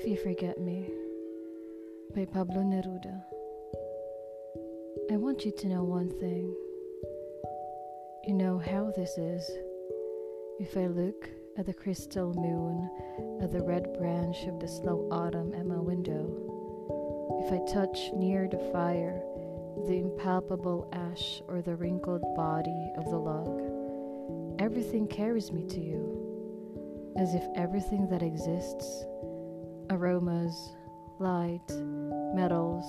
Forget Me by Pablo Neruda. I want you to know one thing. You know how this is. If I look at the crystal moon, at the red branch of the slow autumn at my window, if I touch near the fire the impalpable ash or the wrinkled body of the log, everything carries me to you, as if everything that exists aromas, light, metals,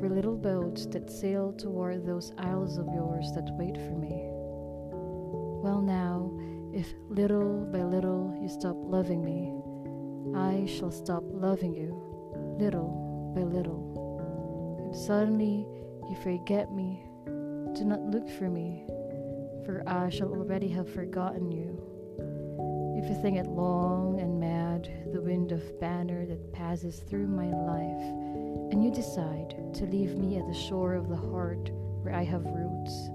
were little boats that sail toward those isles of yours that wait for me. Well, now, if little by little you stop loving me, I shall stop loving you, little by little. If suddenly you forget me, do not look for me, for I shall already have forgotten you. If you think it long and mad, the wind of banner that passes through my life, and you decide to leave me at the shore of the heart where I have roots,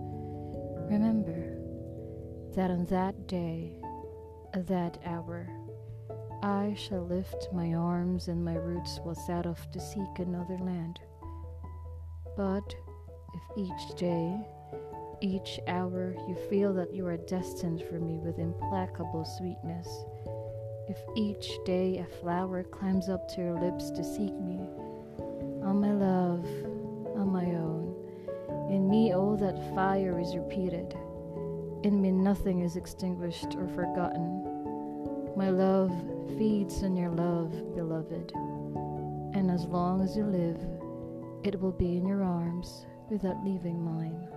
remember that on that day, at that hour, I shall lift my arms and my roots will set off to seek another land. But if each day each hour you feel that you are destined for me with implacable sweetness. If each day a flower climbs up to your lips to seek me, on my love, on my own, in me all that fire is repeated. In me nothing is extinguished or forgotten. My love feeds on your love, beloved, and as long as you live, it will be in your arms without leaving mine.